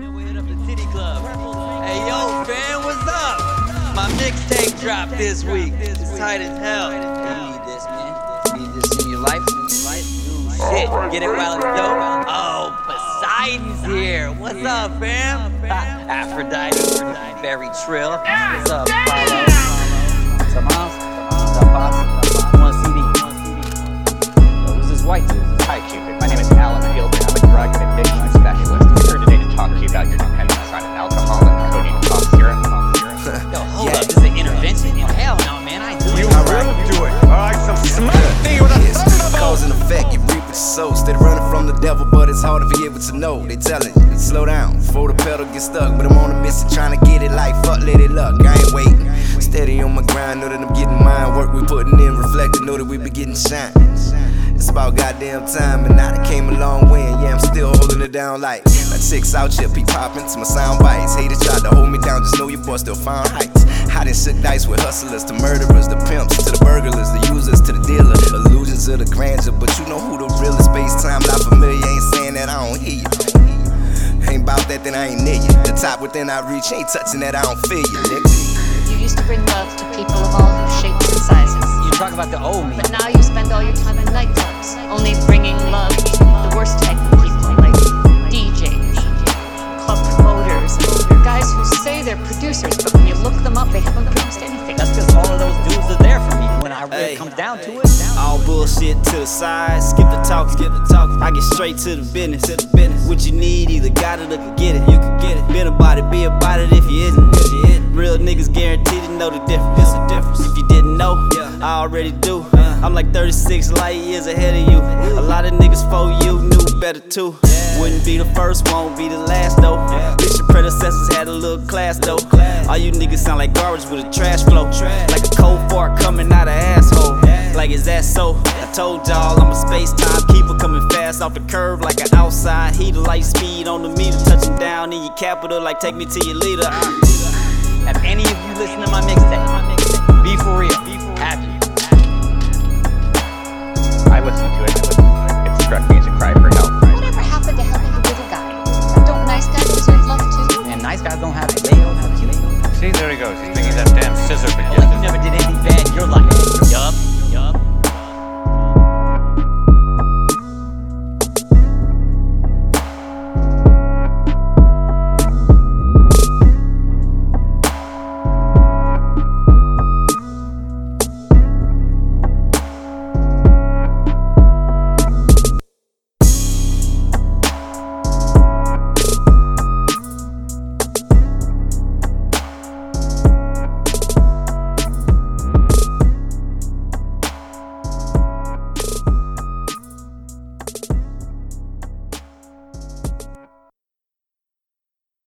Then we hit up the Titty Club. Hey yo, fam, what's up? My mixtape dropped this week. It's tight as hell. You need this, man. You need this in your life. Ooh, Shit, get it while it's dope. Oh, Poseidon's here. What's up, fam? Ha, Aphrodite, very Trill. What's up, Paulo? Tomas? What's up, Pops? One CD. Yo, Who's this white dude? Hi, Cupid. My name is Alan here today to talk to you about your dependence on alcohol and codeine cough syrup. Yo, hold up. This is an intervention? Oh, hell no, man. I do doing You it. will do it. All right, some smack with a Yes, cause and effect, you reap what you sow. Steady running from the devil, but it's hard to forget what you know. They tellin' you, slow down before the pedal get stuck. But I'm on a mission trying to get it like fuck, let it luck. I ain't waiting. Steady on my grind, know that I'm getting mine. Work we putting in, reflecting, know that we be getting shine. It's about goddamn time, and now I came a long way, and yeah, I'm still holding it down like my chicks out here, be popping to my sound bites. Haters tried to hold me down, just know your boy still found heights. I done shook dice with hustlers, the murderers, the pimps, to the burglars, the users, to the dealer. Illusions of the grandeur, but you know who the realest. Space time, not familiar, ain't saying that I don't hear you. Ain't about that, then I ain't near you. The top within I reach, ain't touching that, I don't feel you, nigga. You used to bring love to people of all shapes and sizes. You talk about the old me. But now you spend all your time in nightclubs, only when Hey. it comes down to it, All bullshit to the side, skip the talk, skip the talk. I get straight to the business, to the business. What you need, either got it or can get it. You can get it. Been about it, be about it if you isn't. If you isn't. Real niggas guaranteed to know the difference. It's a difference. If you didn't know, yeah. I already do. I'm like 36 light years ahead of you. A lot of niggas for you knew better too. Wouldn't be the first, won't be the last though. Bitch, your predecessors had a little class though. Class. All you niggas sound like garbage with a trash flow. Like a cold fart coming out of asshole. Like, is that so? I told y'all I'm a space time keeper coming fast off the curve like an outside heater. Light speed on the meter, touching down in your capital like take me to your leader. have any of you listened to my mixtape? Be for real. Have you? I listened to it. It struck me as a cry for help. Whatever happened to helping the little guy? Don't nice guys deserve love too? And nice guys don't have it. They don't have you. See, there he goes. He's thinking that damn scissor been Like you never did anything